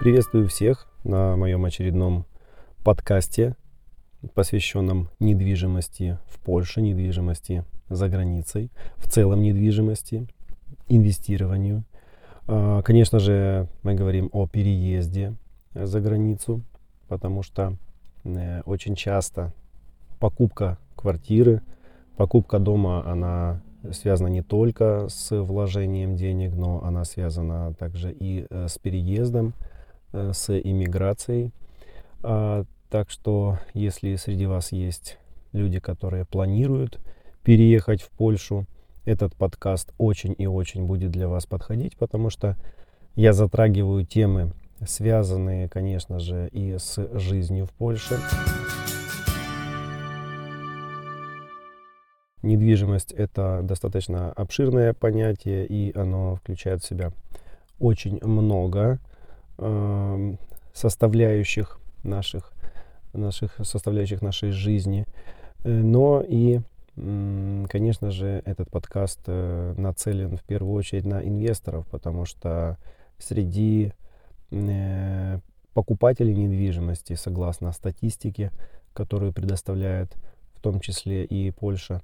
Приветствую всех на моем очередном подкасте, посвященном недвижимости в Польше, недвижимости за границей, в целом недвижимости, инвестированию. А, конечно же, мы говорим о переезде за границу, потому что э, очень часто покупка квартиры, покупка дома, она связана не только с вложением денег, но она связана также и э, с переездом, с иммиграцией. А, так что, если среди вас есть люди, которые планируют переехать в Польшу, этот подкаст очень и очень будет для вас подходить, потому что я затрагиваю темы, связанные, конечно же, и с жизнью в Польше. Недвижимость – это достаточно обширное понятие, и оно включает в себя очень много э, составляющих наших, наших составляющих нашей жизни. Э, но и, конечно же, этот подкаст э, нацелен в первую очередь на инвесторов, потому что среди э, покупателей недвижимости, согласно статистике, которую предоставляет в том числе и Польша,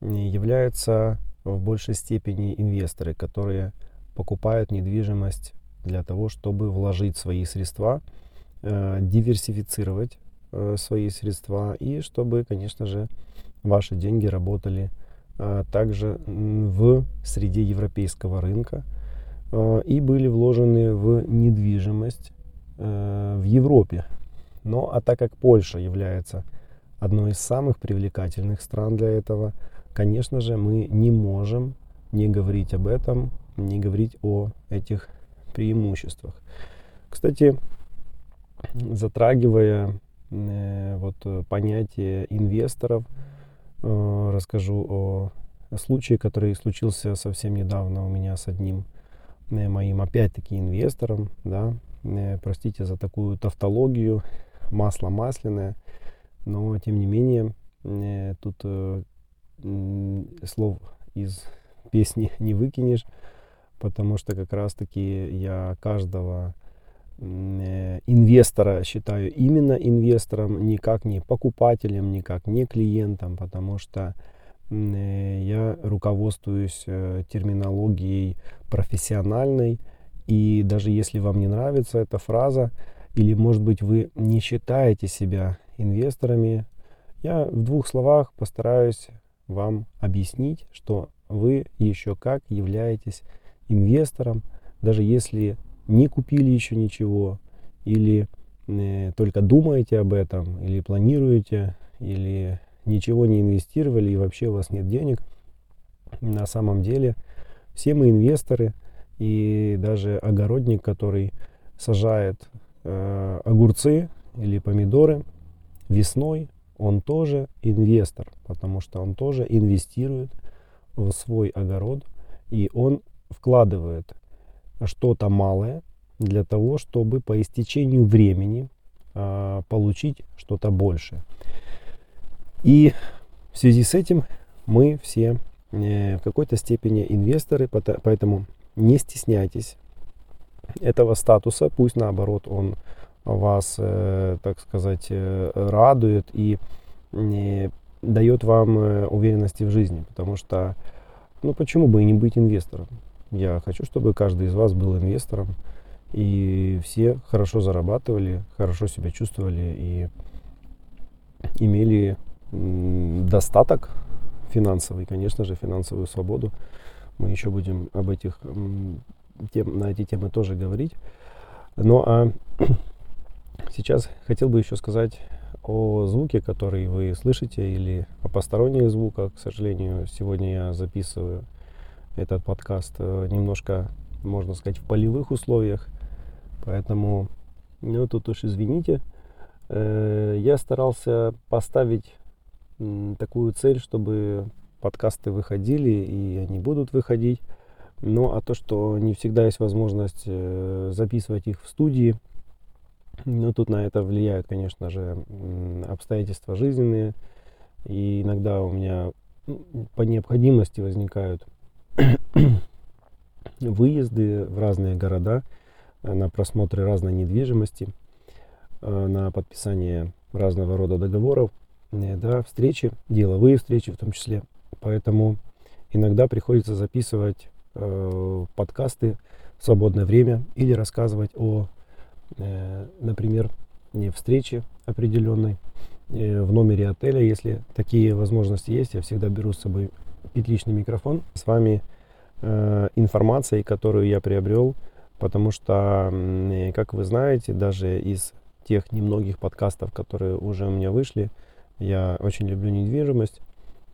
являются в большей степени инвесторы, которые покупают недвижимость для того, чтобы вложить свои средства, э, диверсифицировать э, свои средства и чтобы, конечно же, ваши деньги работали э, также в среде европейского рынка и были вложены в недвижимость в Европе. Но а так как Польша является одной из самых привлекательных стран для этого, конечно же, мы не можем не говорить об этом, не говорить о этих преимуществах. Кстати, затрагивая э, вот понятие инвесторов, э, расскажу о случае, который случился совсем недавно у меня с одним э, моим опять-таки инвестором, да, э, простите за такую тавтологию, масло масляное, но тем не менее э, тут э, слов из песни не выкинешь, потому что как раз-таки я каждого э, инвестора считаю именно инвестором, никак не покупателем, никак не клиентом, потому что э, я руководствуюсь э, терминологией профессиональной, и даже если вам не нравится эта фраза, или может быть вы не считаете себя инвесторами, я в двух словах постараюсь вам объяснить, что вы еще как являетесь инвестором, даже если не купили еще ничего, или э, только думаете об этом, или планируете, или ничего не инвестировали и вообще у вас нет денег. На самом деле все мы инвесторы, и даже огородник, который сажает э, огурцы или помидоры весной, он тоже инвестор, потому что он тоже инвестирует в свой огород, и он вкладывает что-то малое для того, чтобы по истечению времени э, получить что-то большее. И в связи с этим мы все э, в какой-то степени инвесторы, поэтому не стесняйтесь этого статуса, пусть наоборот он вас, э, так сказать, э, радует и дает вам э, уверенности в жизни. Потому что, ну почему бы и не быть инвестором? Я хочу, чтобы каждый из вас был инвестором, и все хорошо зарабатывали, хорошо себя чувствовали и имели достаток финансовый, конечно же, финансовую свободу. Мы еще будем об этих тем, на эти темы тоже говорить. Ну а Сейчас хотел бы еще сказать о звуке, который вы слышите, или о посторонних звуках. К сожалению, сегодня я записываю этот подкаст э, немножко, можно сказать, в полевых условиях. Поэтому, ну, тут уж извините. Э, я старался поставить такую цель, чтобы подкасты выходили, и они будут выходить. Ну, а то, что не всегда есть возможность э, записывать их в студии, но тут на это влияют, конечно же, обстоятельства жизненные. И иногда у меня по необходимости возникают выезды в разные города. на просмотры разной недвижимости, на подписание разного рода договоров, да, встречи, деловые встречи в том числе. Поэтому иногда приходится записывать э, подкасты в свободное время или рассказывать о, э, например, встрече определенной э, в номере отеля, если такие возможности есть. Я всегда беру с собой петличный микрофон. С вами э, информацией, которую я приобрел, потому что, э, как вы знаете, даже из тех немногих подкастов, которые уже у меня вышли, я очень люблю недвижимость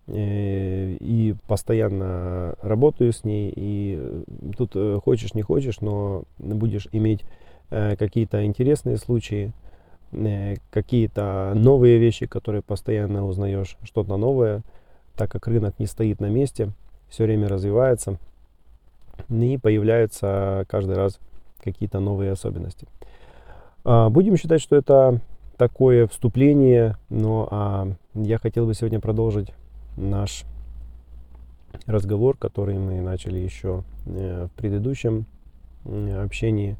э, и постоянно работаю с ней. И э, тут хочешь, не хочешь, но будешь иметь какие-то интересные случаи, какие-то новые вещи, которые постоянно узнаешь, что-то новое, так как рынок не стоит на месте, все время развивается и появляются каждый раз какие-то новые особенности. А, будем считать, что это такое вступление, но а, я хотел бы сегодня продолжить наш разговор, который мы начали еще э, в предыдущем э, общении,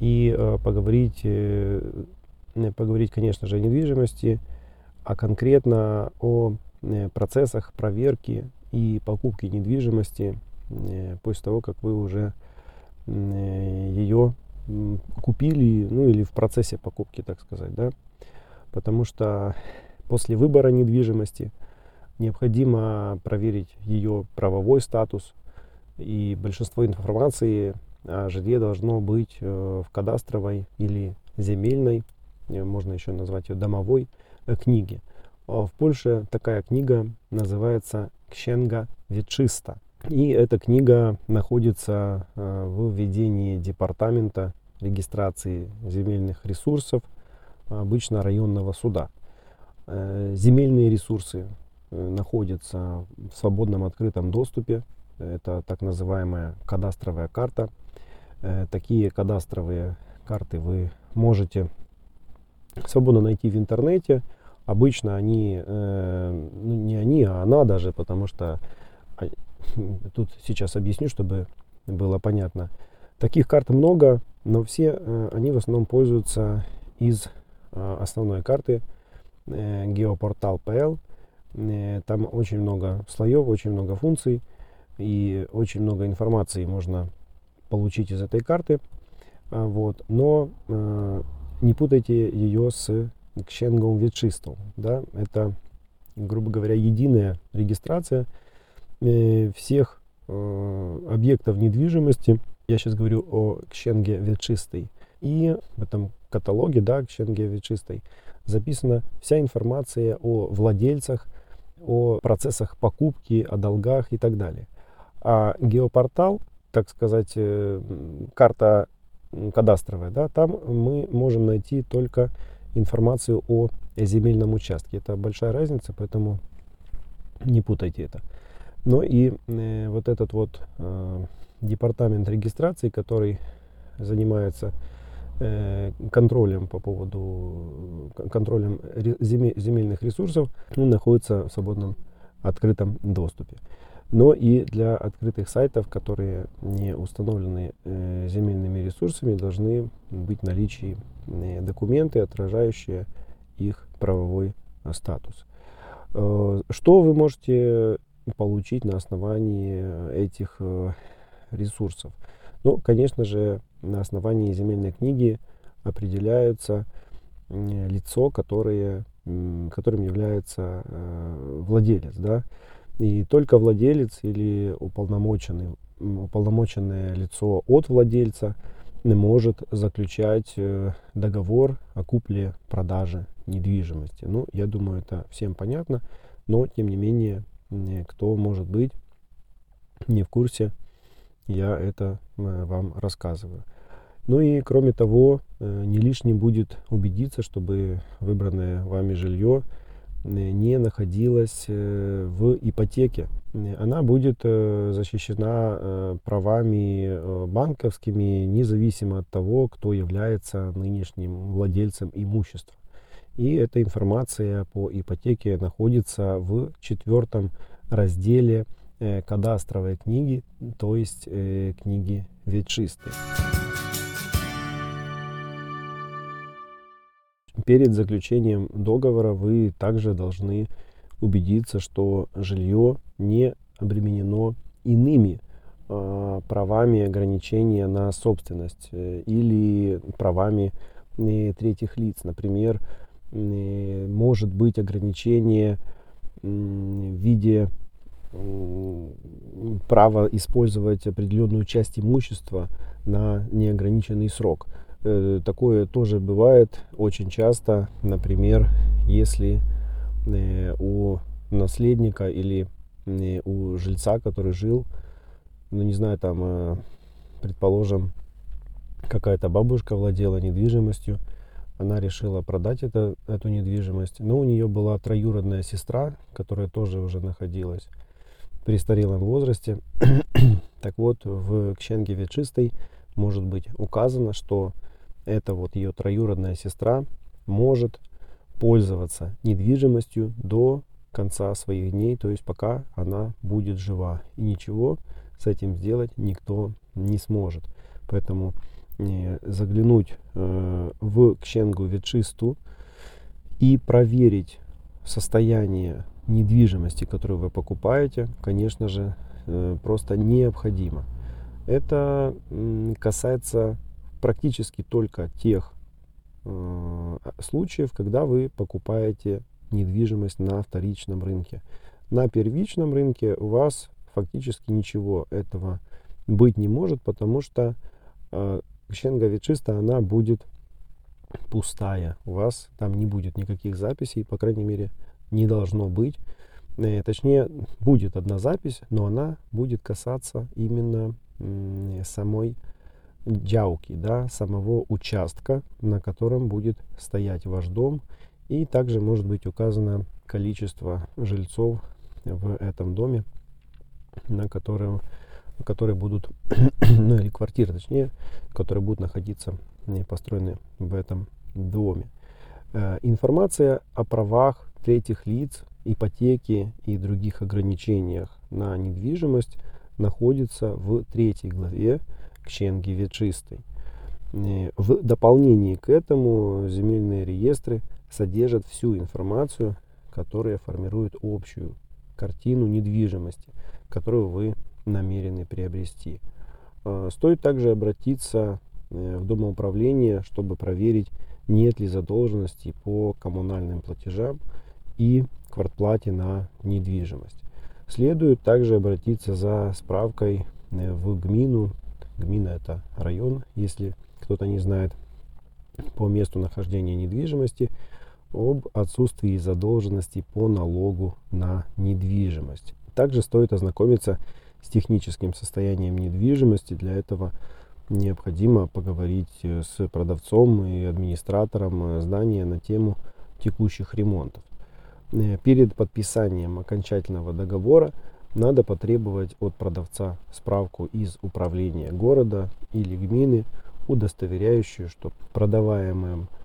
и э, поговорить, поговорить, конечно же, о недвижимости, а конкретно о процессах проверки и покупки недвижимости э, после того, как вы уже э, ее купили, ну или в процессе покупки, так сказать, да. Потому что после выбора недвижимости необходимо проверить ее правовой статус, и большинство информации о жилье должно быть э, в кадастровой или земельной, э, можно еще назвать ее домовой э, книге. В Польше такая книга называется Księga Вieczysta. И эта книга находится э, в ведении департамента регистрации земельных ресурсов, обычно районного суда. Э, земельные ресурсы э, находятся в свободном открытом доступе. Это так называемая кадастровая карта. Такие кадастровые карты вы можете свободно найти в интернете. Обычно они, ну не они, а она даже, потому что Тут сейчас объясню, чтобы было понятно. Таких карт много, но все э, они в основном пользуются из э, основной карты э, geoportal.pl. Там очень много слоев, очень много функций и очень много информации можно получить из этой карты. А, вот. Но не путайте ее с Księgą Wieczystą. Да? Это, грубо говоря, единая регистрация – Э, всех э, объектов недвижимости. Я сейчас говорю о Кщенге Ветчистой. И в этом каталоге, да, Кщенге Ветчистой, записана вся информация о владельцах, о процессах покупки, о долгах и так далее. А геопортал, так сказать, э, карта кадастровая, да, там мы можем найти только информацию о земельном участке. Это большая разница, поэтому не путайте это. Ну и э, вот этот вот э, департамент регистрации, который занимается э, контролем по поводу контролем земельных ресурсов, он находится в свободном открытом доступе. Но и для открытых сайтов, которые не установлены э, земельными ресурсами, должны быть в наличии э, документы, отражающие их правовой статус. Э, что вы можете получить на основании этих ресурсов. Ну, конечно же, на основании земельной книги определяется лицо, которое, которым является владелец. Да? И только владелец или уполномоченный, уполномоченное лицо от владельца может заключать э, договор о купле-продаже недвижимости. Ну, я думаю, это всем понятно, но тем не менее кто может быть не в курсе, я это э, вам рассказываю. Ну и кроме того, э, не лишним будет убедиться, чтобы выбранное вами жилье не находилось в ипотеке. Она будет защищена правами банковскими, независимо от того, кто является нынешним владельцем имущества. И эта информация по ипотеке находится в четвертом разделе э, кадастровой книги, то есть э, книги ветшистой. Перед заключением договора вы также должны убедиться, что жилье не обременено иными э, правами ограничения на собственность э, или правами э, третьих лиц. Например, э, может быть ограничение э, в виде право использовать определенную часть имущества на неограниченный срок. Э, такое тоже бывает очень часто, например, если э, у наследника или э, у жильца, который жил, ну не знаю, там, предположим, какая-то бабушка владела недвижимостью, она решила продать это, эту недвижимость, но у нее была троюродная сестра, которая тоже уже находилась в престарелом возрасте. так вот, в Кщенге Ветчистой может быть указано, что эта вот ее троюродная сестра может пользоваться недвижимостью до конца своих дней, то есть пока она будет жива. И ничего с этим сделать никто не сможет. Поэтому э, заглянуть э, в Кщенгу Ветчисту и проверить состояние недвижимости, которую вы покупаете, конечно же, э, просто необходимо. Это касается практически только тех э, случаев, когда вы покупаете недвижимость на вторичном рынке. На первичном рынке у вас фактически ничего этого быть не может, потому что э, Кщенга Ветчиста, она будет пустая. У вас там не будет никаких записей, по крайней мере, не должно быть. Э, точнее, будет одна запись, но она будет касаться именно самой działки, да, самого участка, на котором будет стоять ваш дом. И также может быть указано количество жильцов в этом доме, на котором, которые будут, ну или квартиры точнее, которые будут находиться построены в этом доме. Э, информация о правах третьих лиц, ипотеки и других ограничениях на недвижимость находится в третьей главе Кщенги Ветчистой. Э, в дополнение к этому земельные реестры содержат всю информацию, которая формирует общую картину недвижимости, которую вы намерены приобрести. Э, стоит также обратиться э, в домоуправление, чтобы проверить, нет ли задолженности по коммунальным платежам и квартплате на недвижимость. Следует также обратиться за справкой в ГМИНу Гмина это район, если кто-то не знает, по месту нахождения недвижимости об отсутствии задолженности по налогу на недвижимость. Также стоит ознакомиться с техническим состоянием недвижимости. Для этого необходимо поговорить с продавцом и администратором здания на тему текущих ремонтов. Э, перед подписанием окончательного договора надо потребовать от продавца справку из управления города или гмины, удостоверяющую, что в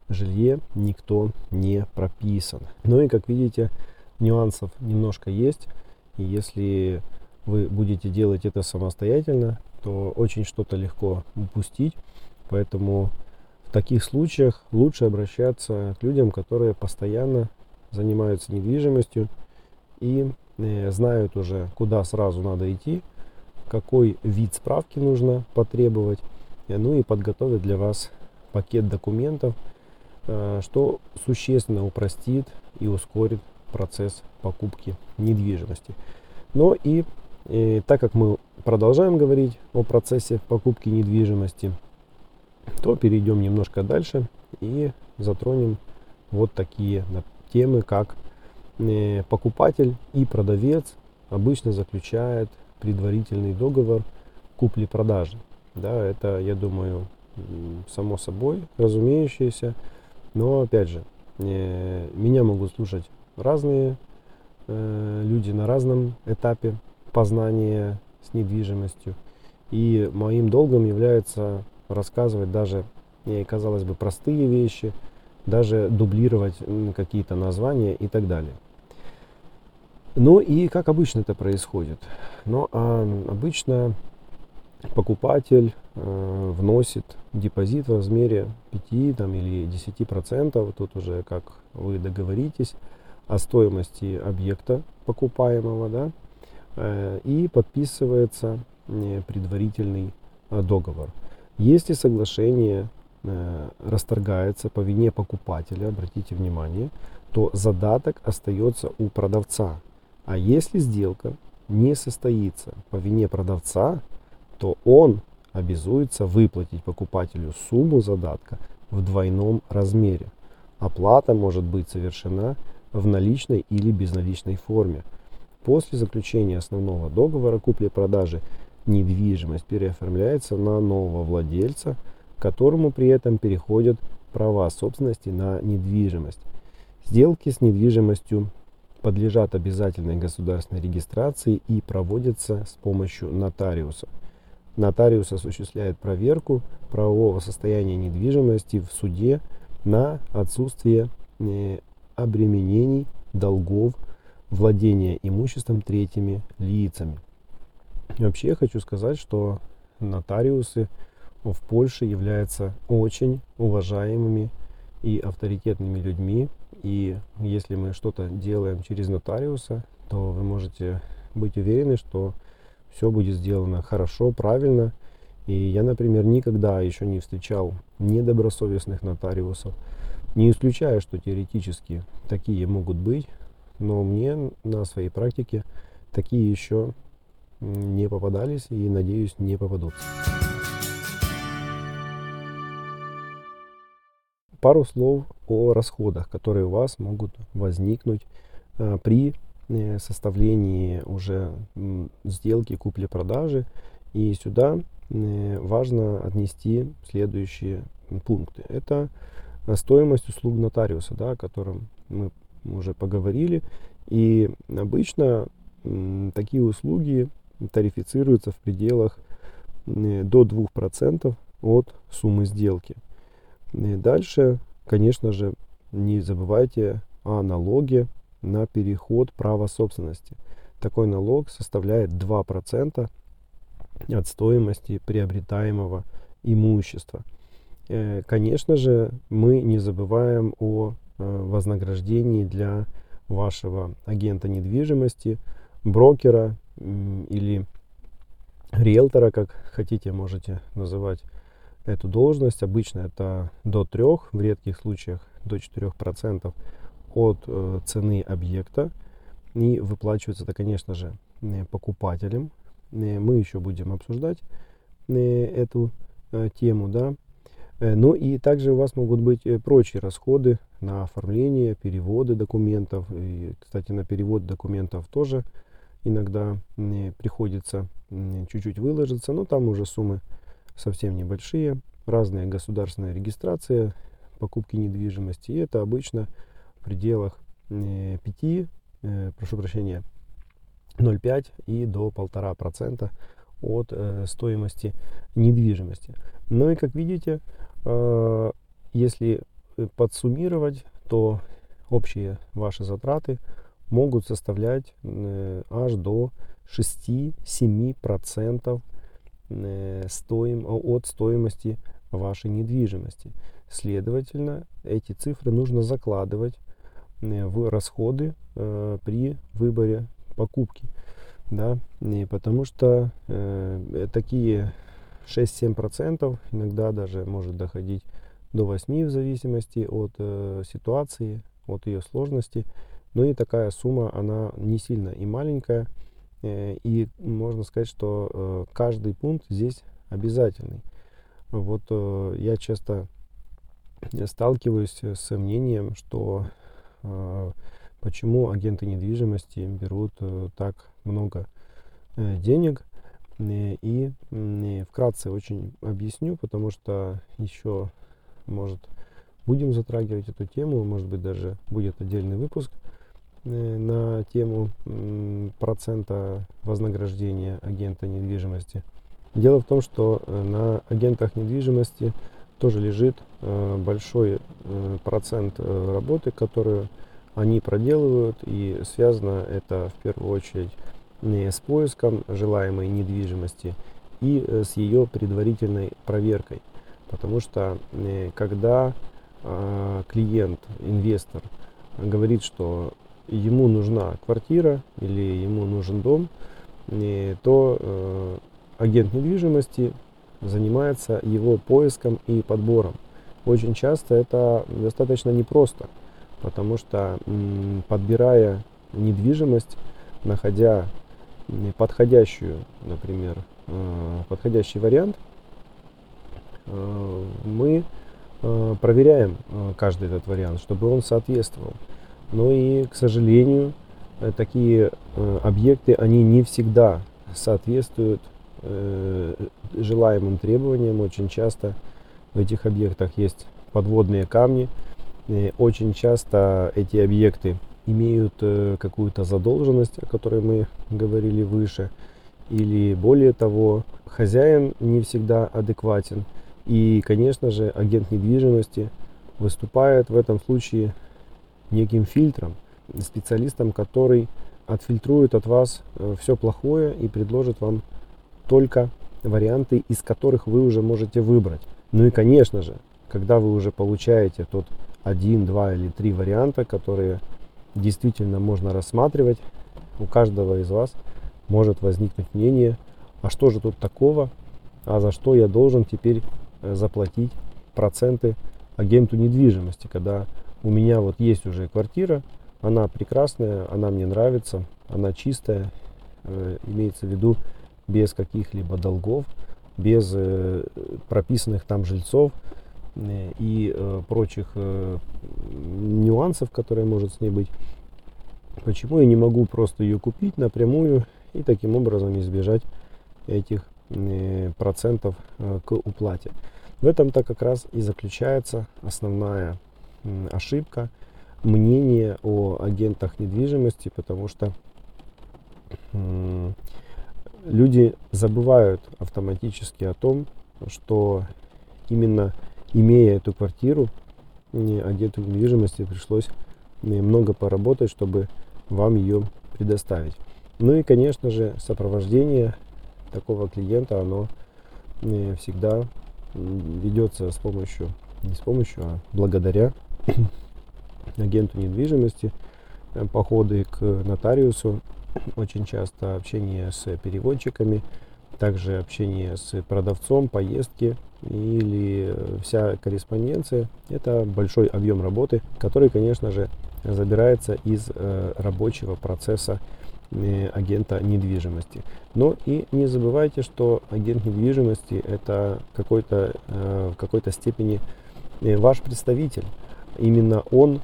жилье никто не прописан. Ну и как видите, нюансов немножко есть. И если вы будете делать это самостоятельно, то очень что-то легко упустить. Поэтому в таких случаях лучше обращаться к людям, которые постоянно занимаются недвижимостью и знают уже, куда сразу надо идти, какой вид справки нужно потребовать, э, ну и подготовят для вас пакет документов, э, что существенно упростит и ускорит процесс покупки недвижимости. Но и, и так как мы продолжаем говорить о процессе покупки недвижимости, то перейдем немножко дальше и затронем вот такие темы, как Э, покупатель и продавец обычно заключает предварительный договор купли-продажи. Да, это, я думаю, само собой разумеющееся. Но, опять же, э, меня могут слушать разные э, люди на разном этапе познания с недвижимостью. И моим долгом является рассказывать даже, казалось бы, простые вещи, даже дублировать какие-то названия и так далее. Ну и как обычно это происходит? Ну, а обычно покупатель э, вносит депозит в размере 5 там, или 10 процентов, тут уже как вы договоритесь о стоимости объекта покупаемого, да, э, и подписывается э, предварительный э, договор. Если соглашение э, расторгается по вине покупателя, обратите внимание, то задаток остается у продавца. А если сделка не состоится по вине продавца, то он обязуется выплатить покупателю сумму задатка в двойном размере. Оплата может быть совершена в наличной или безналичной форме. После заключения основного договора купли-продажи недвижимость переоформляется на нового владельца, которому при этом переходят права собственности на недвижимость. Сделки с недвижимостью подлежат обязательной государственной регистрации и проводятся с помощью нотариуса. Нотариус осуществляет проверку правового состояния недвижимости в суде на отсутствие э, обременений, долгов, владения имуществом третьими лицами. Вообще хочу сказать, что нотариусы в Польше являются очень уважаемыми и авторитетными людьми. И если мы что-то делаем через нотариуса, то вы можете быть уверены, что все будет сделано хорошо, правильно. И я, например, никогда еще не встречал недобросовестных нотариусов. Не исключаю, что теоретически такие могут быть, но мне на своей практике такие еще не попадались и, надеюсь, не попадутся. Пару слов о расходах, которые у вас могут возникнуть а, при э, составлении уже сделки купли-продажи. И сюда э, важно отнести следующие пункты. Это стоимость услуг нотариуса, да, о котором мы уже поговорили. И обычно такие услуги тарифицируются в пределах э, до 2% от суммы сделки. И дальше, конечно же, не забывайте о налоге на переход права собственности. Такой налог составляет 2% от стоимости приобретаемого имущества. Э, конечно же, мы не забываем о э, вознаграждении для вашего агента недвижимости, брокера или риэлтора, как хотите, можете называть эту должность. Обычно это до 3, в редких случаях до 4% от э, цены объекта. И выплачивается это, конечно же, покупателям. Мы еще будем обсуждать эту тему, да. Ну и также у вас могут быть э, прочие расходы на оформление, переводы документов. И, кстати, на перевод документов тоже иногда приходится чуть-чуть выложиться, но там уже суммы совсем небольшие, разные государственные регистрации покупки недвижимости, и это обычно в пределах 5, э, прошу прощения, 0,5 и до 1,5% от э, стоимости недвижимости. Ну и как видите, э, если подсуммировать, то общие ваши затраты могут составлять э, аж до 6-7% э, стоим, от стоимости вашей недвижимости. Следовательно, эти цифры нужно закладывать э, в расходы э, при выборе покупки. Да? И потому что э, такие 6-7% иногда даже может доходить до 8 в зависимости от э, ситуации, от ее сложности. Ну и такая сумма, она не сильно и маленькая. Э, и можно сказать, что э, каждый пункт здесь обязательный. Вот э, я часто сталкиваюсь с мнением, что почему агенты недвижимости берут так много денег. И вкратце очень объясню, потому что еще, может, будем затрагивать эту тему, может быть, даже будет отдельный выпуск – на тему процента вознаграждения агента недвижимости. Дело в том, что э, на агентах недвижимости тоже лежит э, большой процент работы, которую они проделывают, и связано это в первую очередь с поиском желаемой недвижимости и с ее предварительной проверкой. Потому что когда клиент, инвестор говорит, что ему нужна квартира или ему нужен дом, то агент недвижимости занимается его поиском и подбором. Очень часто это достаточно непросто, потому что подбирая недвижимость, находя подходящую, например, э, подходящий вариант, э, мы э, проверяем каждый этот вариант, чтобы он соответствовал. Но и, к сожалению, такие объекты, они не всегда соответствуют Э, желаемым требованиям. Очень часто в этих объектах есть подводные камни. Очень часто эти объекты имеют э, какую-то задолженность, о которой мы говорили выше. Или более того, хозяин не всегда адекватен. И, конечно же, агент недвижимости выступает в этом случае неким фильтром, специалистом, который отфильтрует от вас э, все плохое и предложит вам только варианты, из которых вы уже можете выбрать. Ну и, конечно же, когда вы уже получаете тот один, два или три варианта, которые действительно можно рассматривать, у каждого из вас может возникнуть мнение, а что же тут такого, а за что я должен теперь э, заплатить проценты агенту недвижимости, когда у меня вот есть уже квартира, она прекрасная, она мне нравится, она чистая, э, имеется в виду без каких-либо долгов, без э, прописанных там жильцов э, и прочих нюансов, которые может с ней быть. Почему я не могу просто ее купить напрямую и таким образом избежать этих процентов к уплате. В этом-то как раз и заключается основная ошибка мнения о агентах недвижимости, потому что люди забывают автоматически о том, что именно имея эту квартиру, агенту недвижимости пришлось много поработать, чтобы вам ее предоставить. Ну и, конечно же, сопровождение такого клиента, оно всегда ведется с помощью, не с помощью, а благодаря агенту недвижимости, э, походы к нотариусу, очень часто общение с переводчиками, также общение с продавцом, поездки или вся корреспонденция. Это большой объем работы, который, конечно же, забирается из э, рабочего процесса э, агента недвижимости. Но и не забывайте, что агент недвижимости это какой-то, э, в какой-то степени ваш представитель. Именно он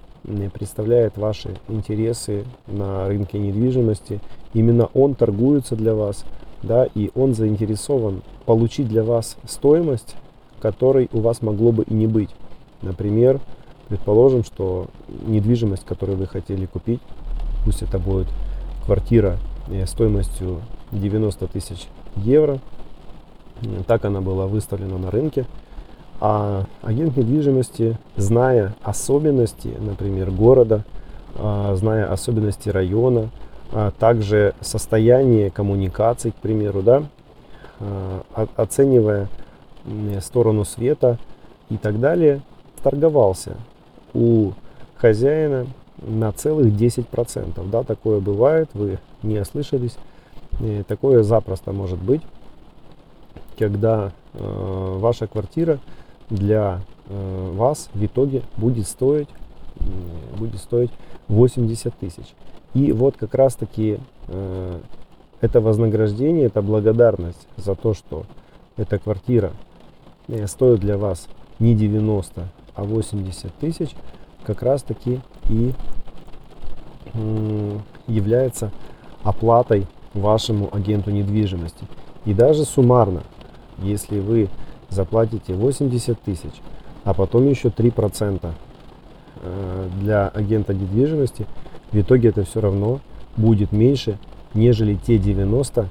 представляет ваши интересы на рынке недвижимости. Именно он торгуется для вас, да, и он заинтересован получить для вас стоимость, которой у вас могло бы и не быть. Например, предположим, что недвижимость, которую вы хотели купить, пусть это будет квартира э, стоимостью 90 тысяч евро, так она была выставлена на рынке, а агент недвижимости, зная особенности, например, города, а, зная особенности района, а также состояние коммуникаций, к примеру, да, а, оценивая сторону света и так далее, торговался у хозяина на целых 10%. Да, такое бывает, вы не ослышались. Такое запросто может быть, когда ваша квартира для э, вас в итоге будет стоить, будет стоить 80 тысяч. И вот как раз таки э, это вознаграждение, это благодарность за то, что эта квартира э, стоит для вас не 90, а 80 тысяч, как раз таки и является оплатой вашему агенту недвижимости. И даже суммарно, если вы заплатите 80 тысяч, а потом еще 3% э, для агента недвижимости, в итоге это все равно будет меньше, нежели те 90,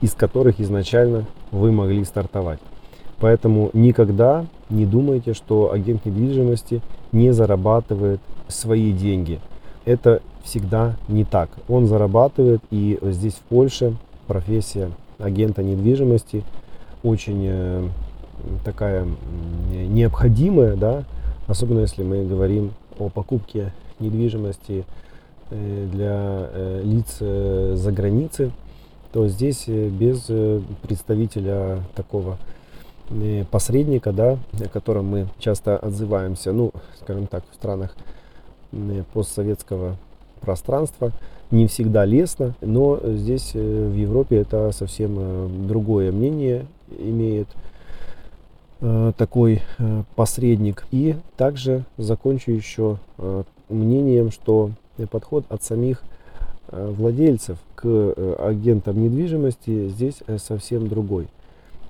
из которых изначально вы могли стартовать. Поэтому никогда не думайте, что агент недвижимости не зарабатывает свои деньги. Это всегда не так. Он зарабатывает, и здесь в Польше профессия агента недвижимости очень такая необходимая, да, особенно если мы говорим о покупке недвижимости для лиц за границей, то здесь без представителя такого посредника, да, о котором мы часто отзываемся, ну, скажем так, в странах постсоветского пространства, не всегда лестно, но здесь э, в Европе это совсем э, другое мнение имеет. э, такой посредник. И также закончу еще мнением, что подход от самих владельцев к агентам недвижимости здесь совсем другой.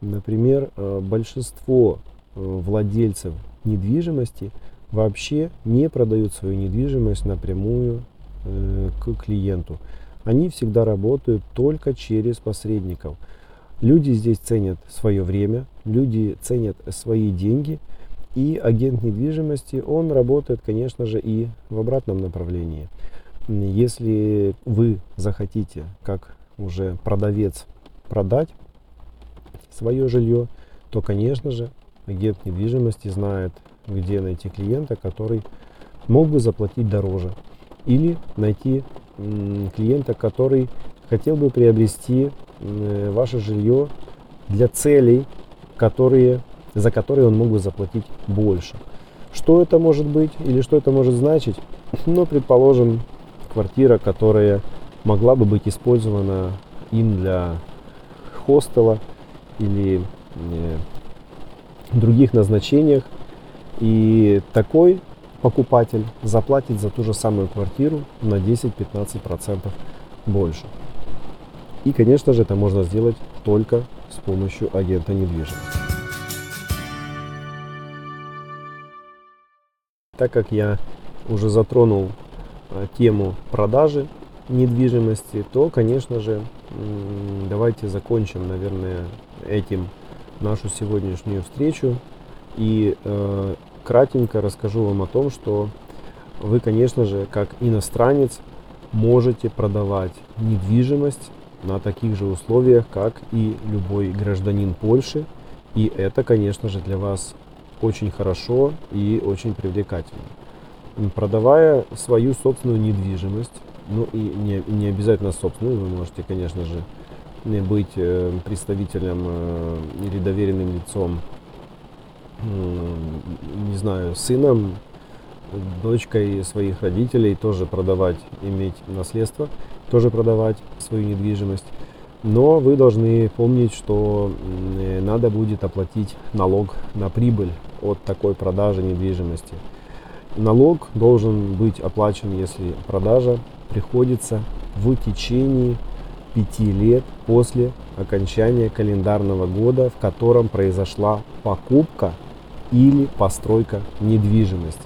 Например, э, большинство э, владельцев недвижимости вообще не продают свою недвижимость напрямую э, к клиенту. Они всегда работают только через посредников. Люди здесь ценят свое время, люди ценят свои деньги, и агент недвижимости, он работает, конечно же, и в обратном направлении. Если вы захотите, как уже продавец, продать свое жилье, то, конечно же, агент недвижимости знает, где найти клиента, который мог бы заплатить дороже. Или найти клиента, который хотел бы приобрести ваше жилье для целей, которые, за которые он мог бы заплатить больше. Что это может быть или что это может значить? Ну, предположим, квартира, которая могла бы быть использована им для хостела – или э, других назначениях. И такой покупатель заплатит за ту же самую квартиру на 10-15% больше. И, конечно же, это можно сделать только с помощью агента недвижимости. Так как я уже затронул э, тему продажи недвижимости, то, конечно же, давайте закончим, наверное, этим нашу сегодняшнюю встречу. И э, кратенько расскажу вам о том, что вы, конечно же, как иностранец, можете продавать недвижимость на таких же условиях, как и любой гражданин Польши. И это, конечно же, для вас очень хорошо и очень привлекательно. Продавая свою собственную недвижимость, ну и не, не обязательно собственную, вы можете, конечно же, быть э, представителем э, или доверенным лицом, не знаю, сыном, дочкой своих родителей, тоже продавать, иметь наследство, тоже продавать свою недвижимость. Но вы должны помнить, что надо будет оплатить налог на прибыль от такой продажи недвижимости. Налог должен быть оплачен, если продажа приходится в течение пяти лет после окончания календарного года, в котором произошла покупка или постройка недвижимости.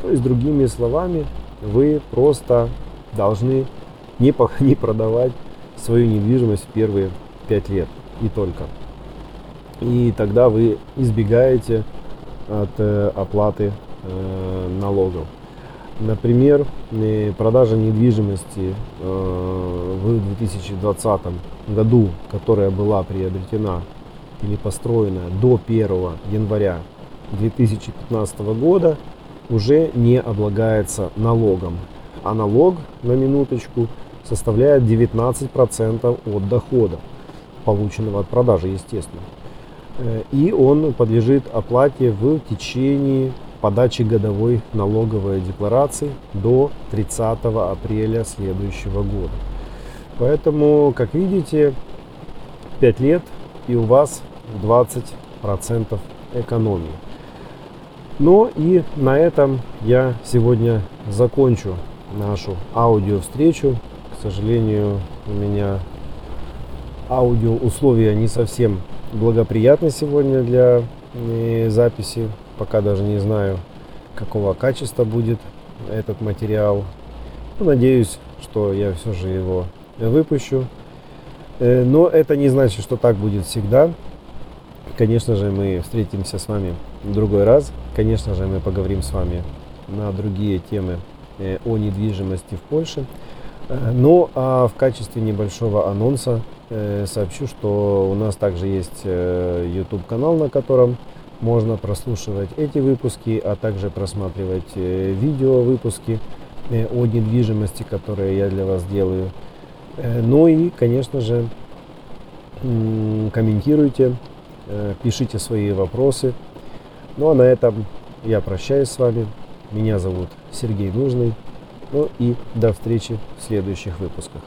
То есть, другими словами, вы просто должны не, не продавать свою недвижимость в первые пять лет и только. И тогда вы избегаете от э, оплаты э, налогов. Например, продажа недвижимости э, в 2020 году, которая была приобретена или построена до 1 января 2015 года, уже не облагается налогом. А налог, на минуточку, составляет 19% от дохода, полученного от продажи, естественно. Э, и он подлежит оплате в течение подачи годовой налоговой декларации до 30 апреля следующего года. Поэтому, как видите, 5 лет и у вас 20% экономии. Ну и на этом я сегодня закончу нашу аудио встречу. К сожалению, у меня аудио условия не совсем благоприятны сегодня для э, записи Пока даже не знаю, какого качества будет этот материал. Но ну, надеюсь, что я все же его выпущу. Э, но это не значит, что так будет всегда. Конечно же, мы встретимся с вами в другой раз. Конечно же, мы поговорим с вами на другие темы э, о недвижимости в Польше. Э, но а в качестве небольшого анонса э, сообщу, что у нас также есть э, YouTube канал, на котором можно прослушивать эти выпуски, а также просматривать видео выпуски о недвижимости, которые я для вас делаю. Ну и, конечно же, комментируйте, пишите свои вопросы. Ну а на этом я прощаюсь с вами. Меня зовут Сергей Нужный. Ну и до встречи в следующих выпусках.